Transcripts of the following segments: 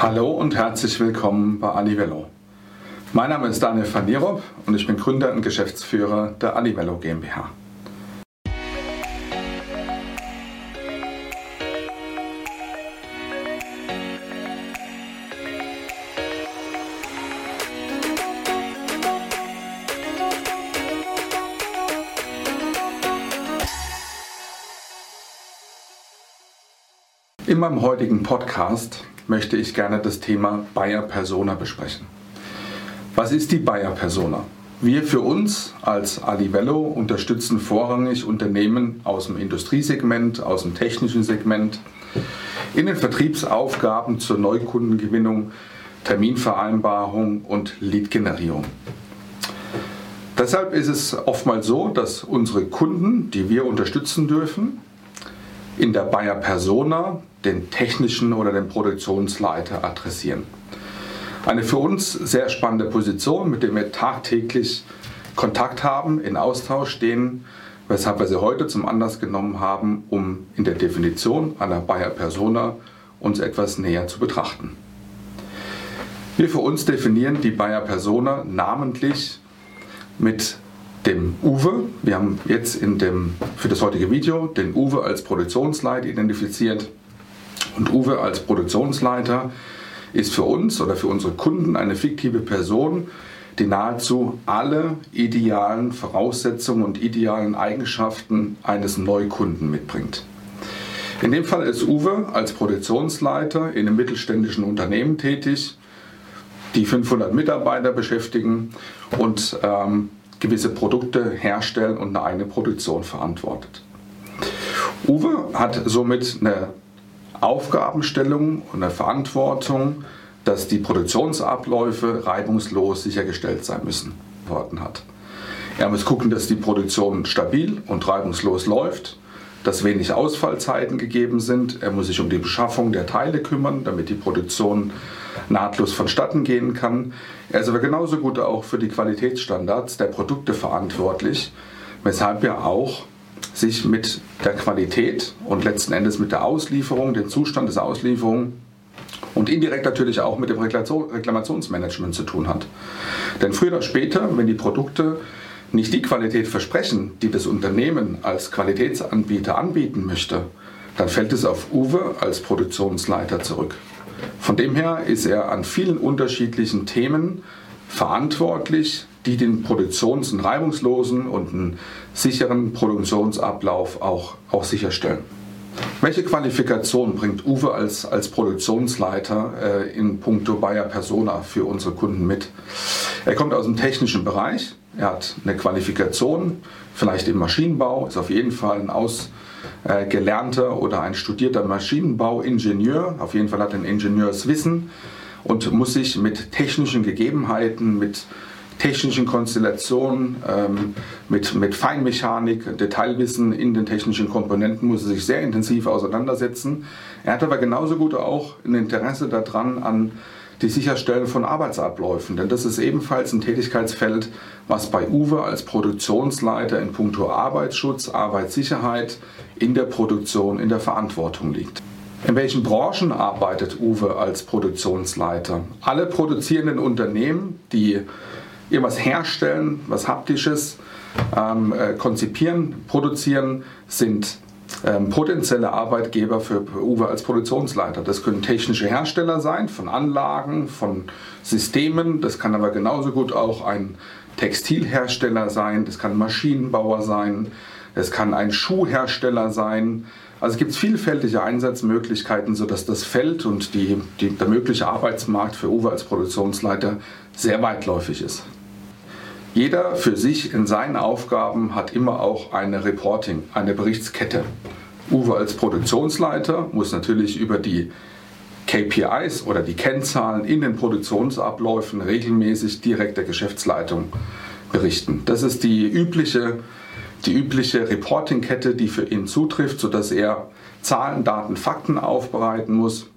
Hallo und herzlich willkommen bei Anivello. Mein Name ist Daniel van Nierop und ich bin Gründer und Geschäftsführer der Anivello GmbH. In meinem heutigen Podcast möchte ich gerne das Thema Bayer Persona besprechen. Was ist die Bayer Persona? Wir für uns als Alivello unterstützen vorrangig Unternehmen aus dem Industriesegment, aus dem technischen Segment in den Vertriebsaufgaben zur Neukundengewinnung, Terminvereinbarung und Leadgenerierung. Deshalb ist es oftmals so, dass unsere Kunden, die wir unterstützen dürfen, in der Bayer Persona den technischen oder den Produktionsleiter adressieren. Eine für uns sehr spannende Position, mit der wir tagtäglich Kontakt haben, in Austausch stehen, weshalb wir sie heute zum Anlass genommen haben, um in der Definition einer Bayer Persona uns etwas näher zu betrachten. Wir für uns definieren die Bayer Persona namentlich mit dem Uwe. Wir haben jetzt in dem, für das heutige Video den Uwe als Produktionsleiter identifiziert. Und Uwe als Produktionsleiter ist für uns oder für unsere Kunden eine fiktive Person, die nahezu alle idealen Voraussetzungen und idealen Eigenschaften eines Neukunden mitbringt. In dem Fall ist Uwe als Produktionsleiter in einem mittelständischen Unternehmen tätig, die 500 Mitarbeiter beschäftigen und ähm, gewisse Produkte herstellen und eine eigene Produktion verantwortet. Uwe hat somit eine Aufgabenstellung und eine Verantwortung, dass die Produktionsabläufe reibungslos sichergestellt sein müssen. Hat. Er muss gucken, dass die Produktion stabil und reibungslos läuft, dass wenig Ausfallzeiten gegeben sind. Er muss sich um die Beschaffung der Teile kümmern, damit die Produktion nahtlos vonstatten gehen kann. Er ist aber genauso gut auch für die Qualitätsstandards der Produkte verantwortlich, weshalb er auch sich mit der Qualität und letzten Endes mit der Auslieferung, dem Zustand des Auslieferung und indirekt natürlich auch mit dem Reklamationsmanagement zu tun hat. Denn früher oder später, wenn die Produkte nicht die Qualität versprechen, die das Unternehmen als Qualitätsanbieter anbieten möchte, dann fällt es auf Uwe als Produktionsleiter zurück. Von dem her ist er an vielen unterschiedlichen Themen verantwortlich, die den produktions- und reibungslosen und einen sicheren Produktionsablauf auch, auch sicherstellen. Welche Qualifikation bringt Uwe als, als Produktionsleiter äh, in puncto Bayer Persona für unsere Kunden mit? Er kommt aus dem technischen Bereich, er hat eine Qualifikation, vielleicht im Maschinenbau, ist auf jeden Fall ein ausgelernter oder ein studierter Maschinenbauingenieur, auf jeden Fall hat er ein Ingenieurswissen und muss sich mit technischen Gegebenheiten, mit technischen Konstellationen, ähm, mit, mit Feinmechanik, Detailwissen in den technischen Komponenten muss er sich sehr intensiv auseinandersetzen. Er hat aber genauso gut auch ein Interesse daran an die Sicherstellen von Arbeitsabläufen, denn das ist ebenfalls ein Tätigkeitsfeld, was bei Uwe als Produktionsleiter in puncto Arbeitsschutz, Arbeitssicherheit in der Produktion, in der Verantwortung liegt. In welchen Branchen arbeitet Uwe als Produktionsleiter? Alle produzierenden Unternehmen, die irgendwas herstellen, was Haptisches, ähm, äh, konzipieren, produzieren, sind ähm, potenzielle Arbeitgeber für Uwe als Produktionsleiter. Das können technische Hersteller sein, von Anlagen, von Systemen, das kann aber genauso gut auch ein Textilhersteller sein, das kann Maschinenbauer sein, es kann ein Schuhhersteller sein. Also es gibt vielfältige Einsatzmöglichkeiten, sodass das Feld und die, die, der mögliche Arbeitsmarkt für Uwe als Produktionsleiter sehr weitläufig ist. Jeder für sich in seinen Aufgaben hat immer auch eine Reporting, eine Berichtskette. Uwe als Produktionsleiter muss natürlich über die KPIs oder die Kennzahlen in den Produktionsabläufen regelmäßig direkt der Geschäftsleitung berichten. Das ist die übliche, die übliche Reporting-Kette, die für ihn zutrifft, sodass er Zahlen, Daten, Fakten aufbereiten muss.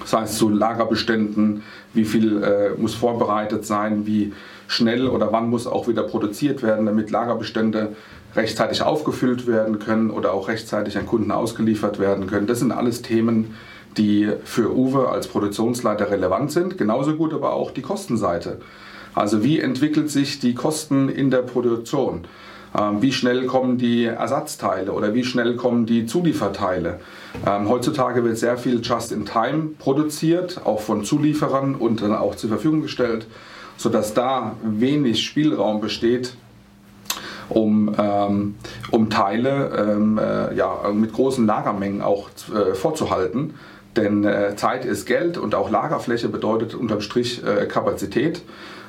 Das heißt zu Lagerbeständen, wie viel äh, muss vorbereitet sein, wie schnell oder wann muss auch wieder produziert werden, damit Lagerbestände rechtzeitig aufgefüllt werden können oder auch rechtzeitig an Kunden ausgeliefert werden können. Das sind alles Themen, die für Uwe als Produktionsleiter relevant sind, genauso gut aber auch die Kostenseite. Also wie entwickelt sich die Kosten in der Produktion? Ähm, wie schnell kommen die Ersatzteile oder wie schnell kommen die Zulieferteile? Ähm, heutzutage wird sehr viel Just-in-Time produziert, auch von Zulieferern und dann auch zur Verfügung gestellt, sodass da wenig Spielraum besteht, um, ähm, um Teile ähm, äh, ja, mit großen Lagermengen auch äh, vorzuhalten. Denn äh, Zeit ist Geld und auch Lagerfläche bedeutet unterm Strich äh, Kapazität.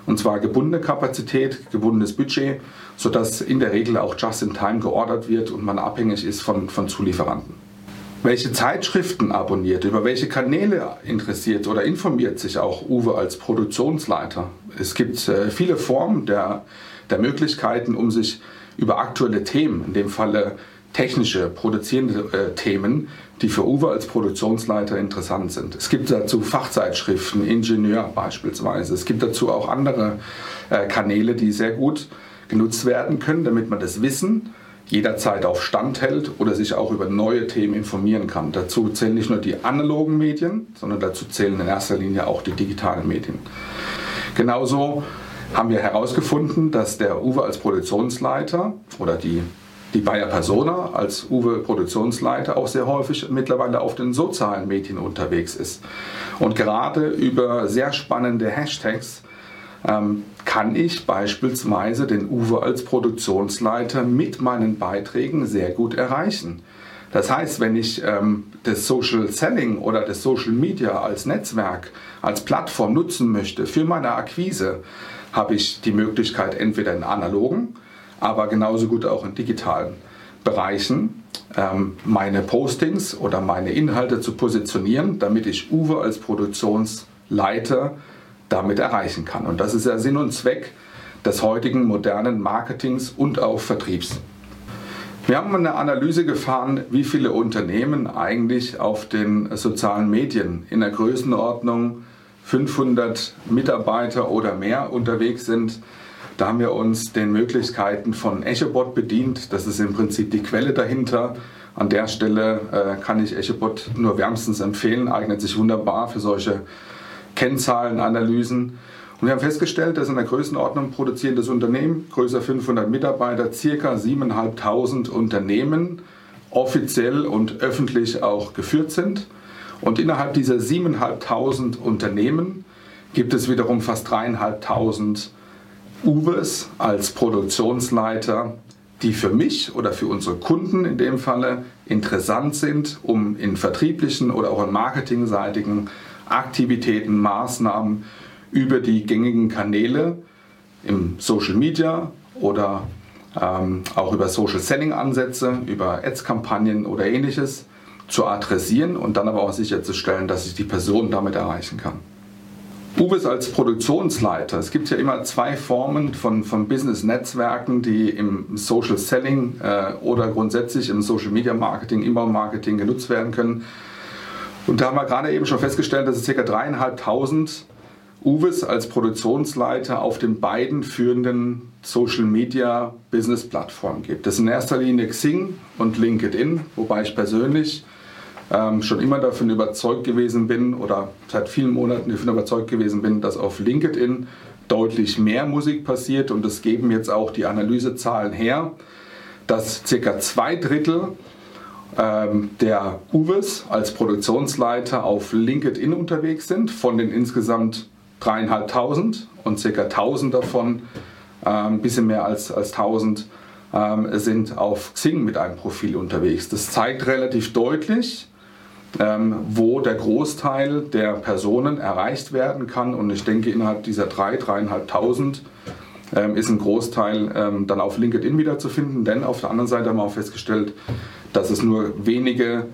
Und zwar gebundene Kapazität, gebundenes Budget, sodass in der Regel auch just in time geordert wird und man abhängig ist von, von Zulieferanten. Welche Zeitschriften abonniert, über welche Kanäle interessiert oder informiert sich auch Uwe als Produktionsleiter? Es gibt äh, viele Formen der, der Möglichkeiten, um sich über aktuelle Themen, in dem Falle technische, produzierende äh, Themen, die für Uwe als Produktionsleiter interessant sind. Es gibt dazu Fachzeitschriften, Ingenieur beispielsweise. Es gibt dazu auch andere äh, Kanäle, die sehr gut genutzt werden können, damit man das Wissen jederzeit auf Stand hält oder sich auch über neue Themen informieren kann. Dazu zählen nicht nur die analogen Medien, sondern dazu zählen in erster Linie auch die digitalen Medien. Genauso haben wir herausgefunden, dass der Uwe als Produktionsleiter oder die die Bayer Persona als Uwe Produktionsleiter auch sehr häufig mittlerweile auf den sozialen Medien unterwegs ist. Und gerade über sehr spannende Hashtags kann ich beispielsweise den Uwe als Produktionsleiter mit meinen Beiträgen sehr gut erreichen. Das heißt, wenn ich ähm, das Social Selling oder das Social Media als Netzwerk, als Plattform nutzen möchte für meine Akquise, habe ich die Möglichkeit, entweder in analogen, aber genauso gut auch in digitalen Bereichen ähm, meine Postings oder meine Inhalte zu positionieren, damit ich Uwe als Produktionsleiter damit erreichen kann. Und das ist ja Sinn und Zweck des heutigen modernen Marketings und auch Vertriebs. Wir haben eine Analyse gefahren, wie viele Unternehmen eigentlich auf den sozialen Medien in der Größenordnung 500 Mitarbeiter oder mehr unterwegs sind da haben wir uns den Möglichkeiten von EchoBot bedient. Das ist im Prinzip die Quelle dahinter. An der Stelle äh, kann ich EchoBot nur wärmstens empfehlen, eignet sich wunderbar für solche Kennzahlenanalysen. Und wir haben festgestellt, dass in der Größenordnung produzierendes Unternehmen, größer 500 Mitarbeiter, circa 7.500 Unternehmen offiziell und öffentlich auch geführt sind. Und innerhalb dieser 7.500 Unternehmen gibt es wiederum fast 3.500 Uwes als Produktionsleiter, die für mich oder für unsere Kunden in dem Falle interessant sind, um in vertrieblichen oder auch in marketingseitigen Aktivitäten, Maßnahmen über die gängigen Kanäle im Social Media oder ähm, auch über Social Selling Ansätze, über Ads-Kampagnen oder ähnliches zu adressieren und dann aber auch sicherzustellen, dass ich die Person damit erreichen kann. Uwes als Produktionsleiter. Es gibt ja immer zwei Formen von, von Business-Netzwerken, die im Social Selling äh, oder grundsätzlich im Social Media Marketing, Inbound Marketing genutzt werden können. Und da haben wir gerade eben schon festgestellt, dass es ca. dreieinhalbtausend Uwes als Produktionsleiter auf den beiden führenden Social Media Business Plattformen gibt. Das sind in erster Linie Xing und LinkedIn, wobei ich persönlich ähm, schon immer davon überzeugt gewesen bin oder seit vielen Monaten davon überzeugt gewesen bin, dass auf LinkedIn deutlich mehr Musik passiert und es geben jetzt auch die Analysezahlen her, dass circa zwei Drittel der Uwes als Produktionsleiter auf LinkedIn unterwegs sind, von den insgesamt dreieinhalbtausend und circa 1000 davon, ein ähm, bisschen mehr als, als 1000, ähm, sind auf Xing mit einem Profil unterwegs. Das zeigt relativ deutlich, ähm, wo der Großteil der Personen erreicht werden kann. Und ich denke, innerhalb dieser 3.000, 3.500 ähm, ist ein Großteil ähm, dann auf LinkedIn wiederzufinden. Denn auf der anderen Seite haben wir auch festgestellt, dass es nur wenige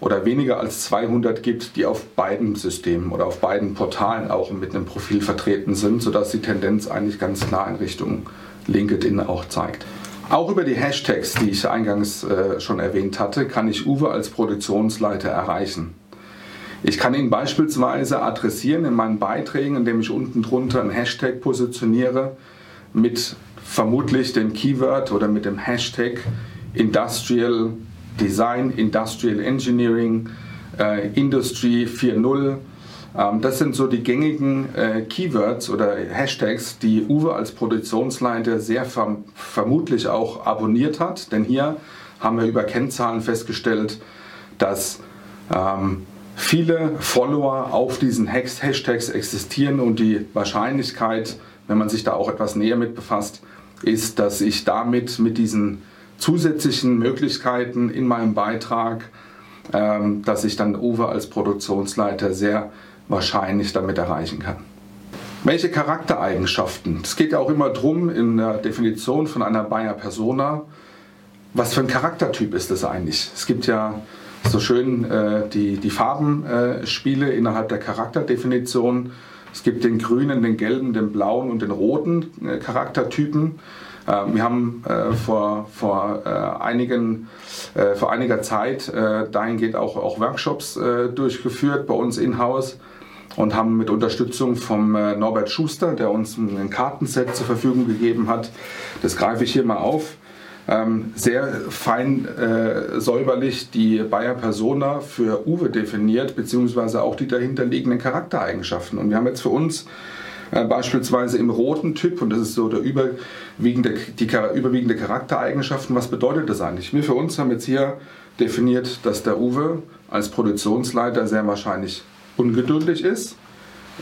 oder weniger als 200 gibt, die auf beiden Systemen oder auf beiden Portalen auch mit einem Profil vertreten sind, sodass die Tendenz eigentlich ganz klar in Richtung LinkedIn auch zeigt. Auch über die Hashtags, die ich eingangs äh, schon erwähnt hatte, kann ich Uwe als Produktionsleiter erreichen. Ich kann ihn beispielsweise adressieren in meinen Beiträgen, indem ich unten drunter einen Hashtag positioniere mit vermutlich dem Keyword oder mit dem Hashtag Industrial Design, Industrial Engineering, äh, Industry 4.0. Ähm, das sind so die gängigen äh, Keywords oder Hashtags, die Uwe als Produktionsleiter sehr verm vermutlich auch abonniert hat. Denn hier haben wir über Kennzahlen festgestellt, dass ähm, viele Follower auf diesen Hashtags existieren und die Wahrscheinlichkeit, wenn man sich da auch etwas näher mit befasst, ist, dass ich damit mit diesen zusätzlichen Möglichkeiten in meinem Beitrag, ähm, dass ich dann Uwe als Produktionsleiter sehr wahrscheinlich damit erreichen kann. Welche Charaktereigenschaften? Es geht ja auch immer darum, in der Definition von einer Bayer Persona, was für ein Charaktertyp ist das eigentlich? Es gibt ja so schön äh, die, die Farbenspiele äh, innerhalb der Charakterdefinition. Es gibt den grünen, den gelben, den blauen und den roten äh, Charaktertypen. Äh, wir haben äh, vor, vor, äh, einigen, vor einiger Zeit dahingehend auch, auch Workshops durchgeführt bei uns in-house und haben mit Unterstützung vom Norbert Schuster, der uns ein Kartenset zur Verfügung gegeben hat, das greife ich hier mal auf, ähm, sehr fein äh, säuberlich die Bayer Persona für Uwe definiert, beziehungsweise auch die dahinterliegenden Charaktereigenschaften. Und wir haben jetzt für uns äh, beispielsweise im roten Typ, und das ist so der überwiegende, die überwiegende Charaktereigenschaften, was bedeutet das eigentlich? Wir für uns haben jetzt hier definiert, dass der Uwe als Produktionsleiter sehr wahrscheinlich ungeduldig ist.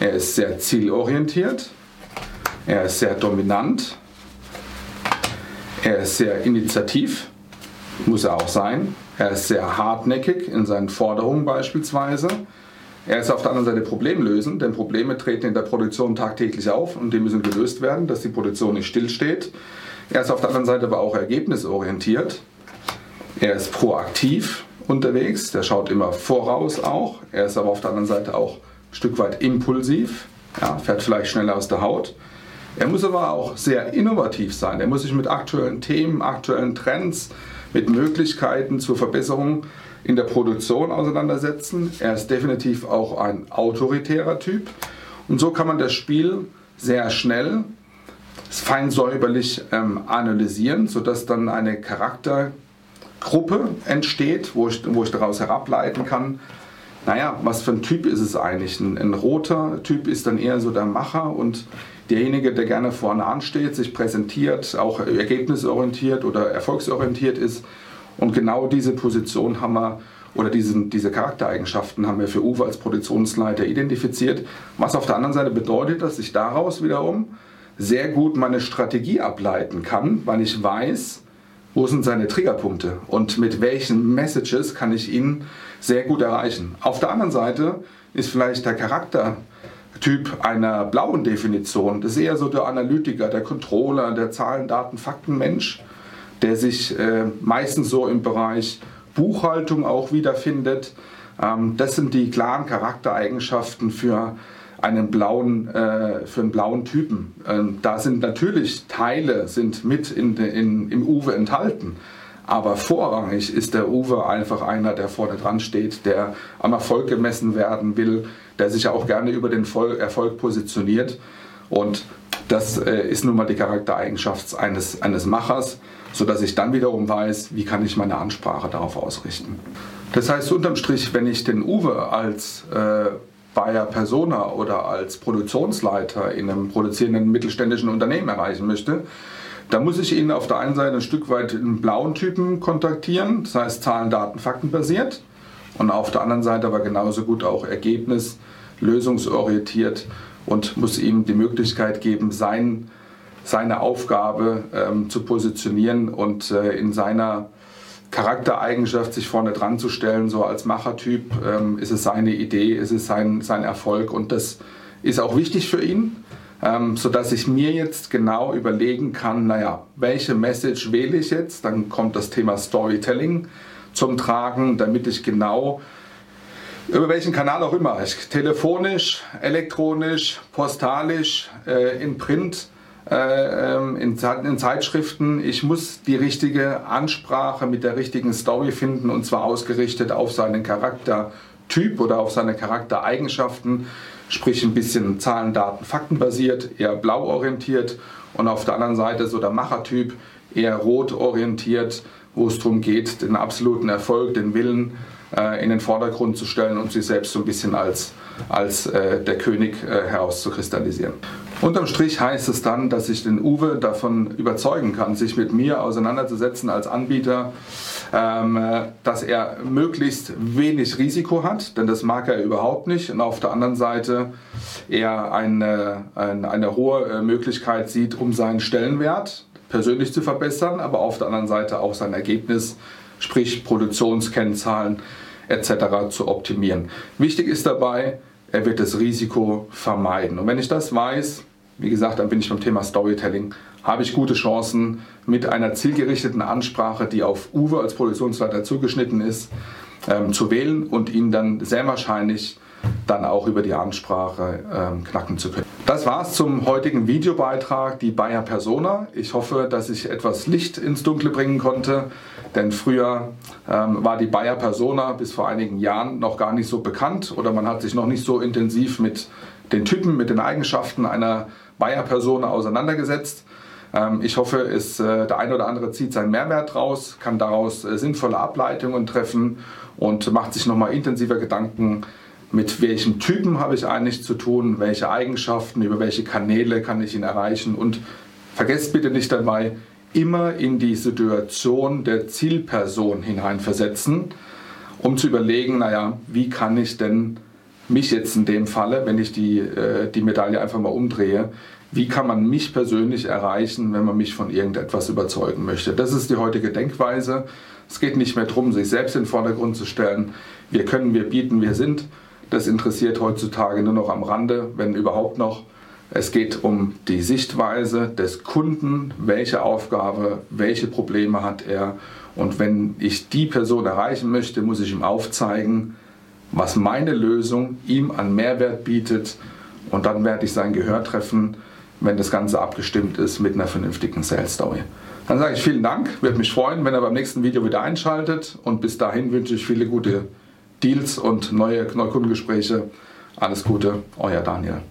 Er ist sehr zielorientiert. Er ist sehr dominant. Er ist sehr initiativ, muss er auch sein. Er ist sehr hartnäckig in seinen Forderungen beispielsweise. Er ist auf der anderen Seite problemlösend, denn Probleme treten in der Produktion tagtäglich auf und die müssen gelöst werden, dass die Produktion nicht stillsteht. Er ist auf der anderen Seite aber auch ergebnisorientiert. Er ist proaktiv unterwegs, der schaut immer voraus auch. Er ist aber auf der anderen Seite auch ein Stück weit impulsiv, ja, fährt vielleicht schneller aus der Haut. Er muss aber auch sehr innovativ sein. Er muss sich mit aktuellen Themen, aktuellen Trends, mit Möglichkeiten zur Verbesserung in der Produktion auseinandersetzen. Er ist definitiv auch ein autoritärer Typ. Und so kann man das Spiel sehr schnell, fein säuberlich ähm, analysieren, sodass dann eine Charaktergruppe entsteht, wo ich, wo ich daraus herableiten kann, naja, was für ein Typ ist es eigentlich? Ein, ein roter Typ ist dann eher so der Macher und derjenige, der gerne vorne ansteht, sich präsentiert, auch ergebnisorientiert oder erfolgsorientiert ist. Und genau diese Position haben wir oder diesen, diese Charaktereigenschaften haben wir für Uwe als Produktionsleiter identifiziert. Was auf der anderen Seite bedeutet, dass ich daraus wiederum sehr gut meine Strategie ableiten kann, weil ich weiß, wo sind seine Triggerpunkte und mit welchen Messages kann ich ihn sehr gut erreichen. Auf der anderen Seite ist vielleicht der Charakter Typ einer blauen Definition. Das ist eher so der Analytiker, der Controller, der Zahlen, Daten, Fakten Mensch, der sich äh, meistens so im Bereich Buchhaltung auch wiederfindet. Ähm, das sind die klaren Charaktereigenschaften für einen blauen, äh, für einen blauen Typen. Ähm, da sind natürlich Teile sind mit in, in, im Uwe enthalten. Aber vorrangig ist der Uwe einfach einer, der vorne dran steht, der am Erfolg gemessen werden will, der sich auch gerne über den Erfolg positioniert. Und das äh, ist nun mal die Charaktereigenschaft eines, eines Machers, sodass ich dann wiederum weiß, wie kann ich meine Ansprache darauf ausrichten. Das heißt unterm Strich, wenn ich den Uwe als äh, Bayer Persona oder als Produktionsleiter in einem produzierenden mittelständischen Unternehmen erreichen möchte, da muss ich ihn auf der einen Seite ein Stück weit in blauen Typen kontaktieren, das heißt Zahlen, Daten, Fakten basiert. Und auf der anderen Seite aber genauso gut auch Ergebnis, lösungsorientiert und muss ihm die Möglichkeit geben, sein, seine Aufgabe ähm, zu positionieren und äh, in seiner Charaktereigenschaft sich vorne dran zu stellen, so als Machertyp, ähm, ist es seine Idee, ist es sein, sein Erfolg und das ist auch wichtig für ihn ähm, sodass ich mir jetzt genau überlegen kann, naja, welche Message wähle ich jetzt? Dann kommt das Thema Storytelling zum Tragen, damit ich genau über welchen Kanal auch immer, ich, telefonisch, elektronisch, postalisch, äh, in Print, äh, ähm, in, in, Zeitschriften. Ich muss die richtige Ansprache mit der richtigen Story finden und zwar ausgerichtet auf seinen Charaktertyp oder auf seine Charaktereigenschaften sprich ein bisschen Zahlen, Daten, Fakten basiert, eher blau orientiert und auf der anderen Seite so der Machertyp, eher rot orientiert, wo es darum geht, den absoluten Erfolg, den Willen äh, in den Vordergrund zu stellen und sich selbst so ein bisschen als, als äh, der König äh, herauszukristallisieren. Unterm Strich heißt es dann, dass ich den Uwe davon überzeugen kann, sich mit mir auseinanderzusetzen als Anbieter, ähm, dass er möglichst wenig Risiko hat, denn das mag er überhaupt nicht. Und auf der anderen Seite er eine, eine, eine hohe Möglichkeit sieht, um seinen Stellenwert persönlich zu verbessern, aber auf der anderen Seite auch sein Ergebnis, sprich Produktionskennzahlen etc. zu optimieren. Wichtig ist dabei, er wird das Risiko vermeiden. Und wenn ich das weiß, wie gesagt, dann bin ich beim Thema Storytelling, habe ich gute Chancen mit einer zielgerichteten Ansprache, die auf Uwe als Produktionsleiter zugeschnitten ist, ähm, zu wählen und ihn dann sehr wahrscheinlich dann auch über die Ansprache ähm, knacken zu können. Das war's zum heutigen Videobeitrag, die Bayer Persona. Ich hoffe, dass ich etwas Licht ins Dunkle bringen konnte, denn früher ähm, war die Bayer Persona bis vor einigen Jahren noch gar nicht so bekannt oder man hat sich noch nicht so intensiv mit den Typen, mit den Eigenschaften einer Bayer Persona auseinandergesetzt. Ähm, ich hoffe, es, äh, der eine oder andere zieht seinen Mehrwert raus, kann daraus äh, sinnvolle Ableitungen treffen und macht sich nochmal intensiver Gedanken, mit welchen Typen habe ich eigentlich zu tun, welche Eigenschaften, über welche Kanäle kann ich ihn erreichen und vergesst bitte nicht dabei, immer in die Situation der Zielperson hineinversetzen, um zu überlegen, naja, wie kann ich denn mich jetzt in dem Falle, wenn ich die, äh, die Medaille einfach mal umdrehe, wie kann man mich persönlich erreichen, wenn man mich von irgendetwas überzeugen möchte. Das ist die heutige Denkweise. Es geht nicht mehr darum, sich selbst in den Vordergrund zu stellen. Wir können, wir bieten, wir sind. Das interessiert heutzutage nur noch am Rande, wenn überhaupt noch. Es geht um die Sichtweise des Kunden, welche Aufgabe, welche Probleme hat er. Und wenn ich die Person erreichen möchte, muss ich ihm aufzeigen, was meine Lösung ihm an Mehrwert bietet. Und dann werde ich sein Gehör treffen, wenn das Ganze abgestimmt ist mit einer vernünftigen Sales Story. Dann sage ich vielen Dank, würde mich freuen, wenn er beim nächsten Video wieder einschaltet. Und bis dahin wünsche ich viele gute Deals und neue Neukundengespräche. Alles Gute, euer Daniel.